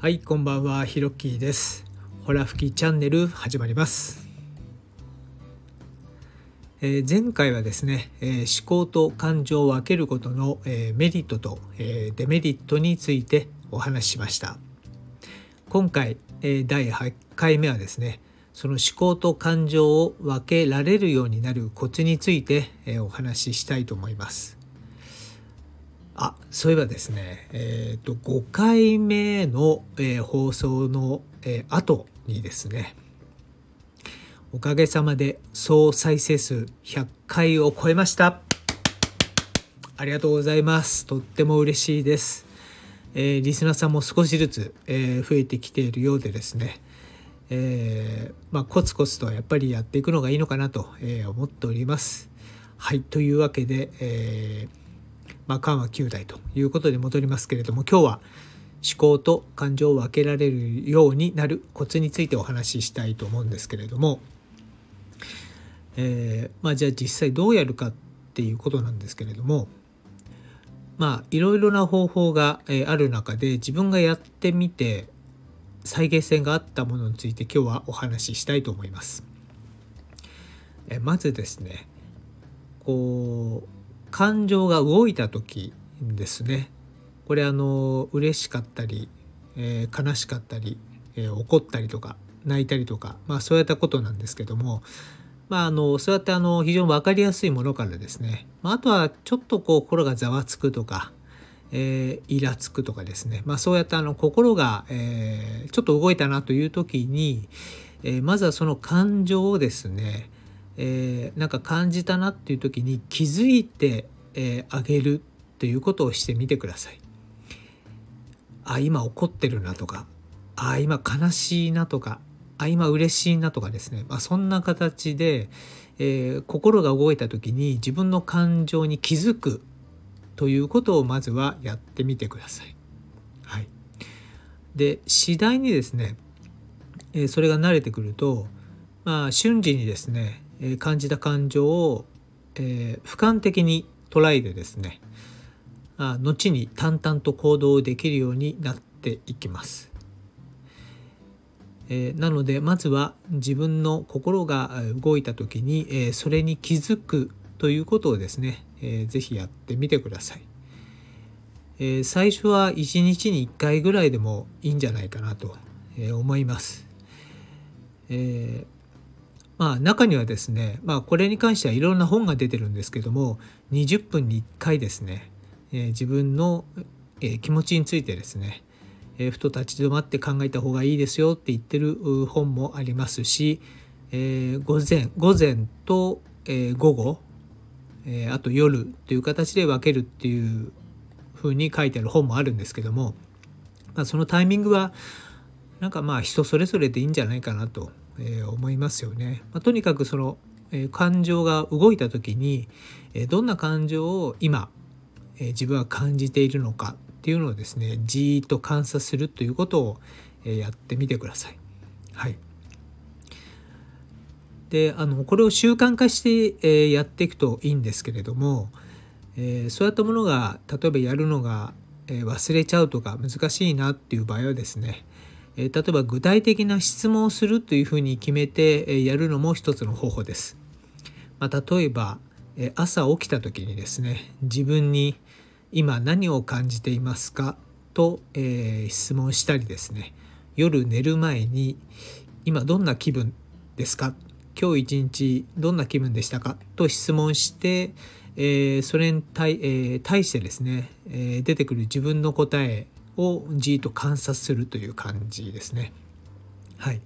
はいこんばんはひろきです。ホラ吹きチャンネル始まります、えー前回はですね、えー思考と感情を分けることの、えーメリットと、えデメリットについてお話ししました。今回、え第8回目はですねその思考と感情を分けられるようになるコツについて、えお話ししたいと思います。あそういえばですね、えー、と5回目の、えー放送の、えー後にですねおかげさまで総再生数100回を超えました。ありがとうございます。とっても嬉しいです、えーリスナーさんも少しずつ、え増えてきているようでですねえまあ、コツコツとやっぱりやっていくのがいいのかなと、え思っております。はいというわけで、えーまあ、緩和9代ということで戻りますけれども今日は思考と感情を分けられるようになるコツについてお話ししたいと思うんですけれども、えーまあ、じゃあ実際どうやるかっていうことなんですけれどもまあいろいろな方法がある中で自分がやってみて再現性があったものについて今日はお話ししたいと思います。えまずですねこう感情が動いた時ですね。これあの嬉しかったり、えー悲しかったり、えー怒ったりとか泣いたりとか、まあ、そういったことなんですけども、まあ、あのそうやってあの非常に分かりやすいものからですね、まあ、あとはちょっとこう心がざわつくとか、えーイラつくとかですね、まあ、そうやってあの心が、えーちょっと動いたなという時に、えーまずはその感情をですね、えーなんか感じたなっていう時に気づいて、えーあげるということをしてみてください。あ今怒ってるなとかあ今悲しいなとかあ今嬉しいなとかですね、まあ、そんな形で、えー心が動いた時に自分の感情に気づくということをまずはやってみてください。はい、で次第にですね、えーそれが慣れてくると、まあ、瞬時にですね、え感じた感情を、えー俯瞰的に捉えてですねあ後に淡々と行動できるようになっていきます。えーなのでまずは自分の心が動いた時に、えーそれに気づくということをですね、えーぜひやってみてください。え最初は1日に1回ぐらいでもいいんじゃないかなと思います。えーまあ中にはですね、まあ、これに関してはいろんな本が出てるんですけども20分に1回ですね、えー自分の、えー気持ちについてですね、えーふと立ち止まって考えた方がいいですよって言ってる本もありますし、え午前午前と、え午後、えあと夜という形で分けるっていうふうに書いてある本もあるんですけども、まあ、そのタイミングはなんかまあ人それぞれでいいんじゃないかなとえ思いますよね。まあ、とにかくその、え感情が動いた時に、えどんな感情を今、え自分は感じているのかっていうのをですねじーっと観察するということを、えやってみてください。はい、であのこれを習慣化して、えやっていくといいんですけれども、えそういったものが例えばやるのが、え忘れちゃうとか難しいなっていう場合はですねえ例えば具体的な質問をするというふうに決めてやるのも一つの方法です。まあ、例えば朝起きた時にですね自分に今何を感じていますか？と、え質問したりですね。夜寝る前に今どんな気分ですか？今日一日どんな気分でしたか？と質問して、えそれに対,、え対してですね、え出てくる自分の答えをじっと観察するという感じですね。はい。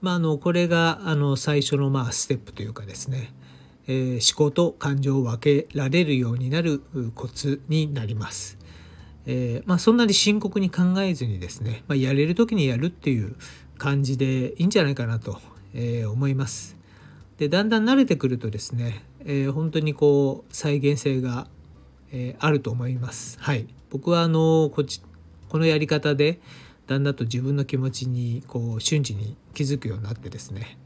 まああのこれがあの最初のまあステップというかですね、えー思考と感情を分けられるようになるコツになります。えーまあ、そんなに深刻に考えずにですね、まあ、やれる時にやるっていう感じでいいんじゃないかなと、えー思います。でだんだん慣れてくるとですね、えー本当にこう再現性が、えーあると思います。はい、僕はあのこっちこのやり方でだんだんと自分の気持ちにこう瞬時に気づくようになってですね。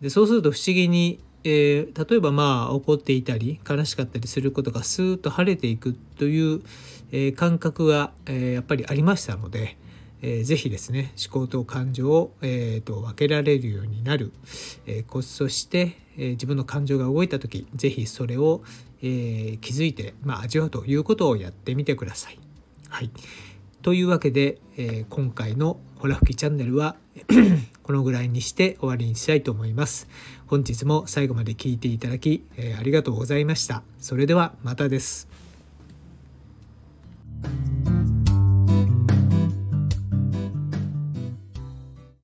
でそうすると不思議に、えー例えばまあ怒っていたり悲しかったりすることがスーッと晴れていくという、えー感覚が、えーやっぱりありましたので、えー、ぜひですね思考と感情を、えーと、分けられるようになる、えー、コツとして、えー、自分の感情が動いた時ぜひそれを、えー、気づいて、まあ、味わうということをやってみてください。はい、というわけで、えー、今回の「ほら吹きチャンネルは」このぐらいにして終わりにしたいと思います。本日も最後まで聴いていただき、えー、ありがとうございました。それではまたです。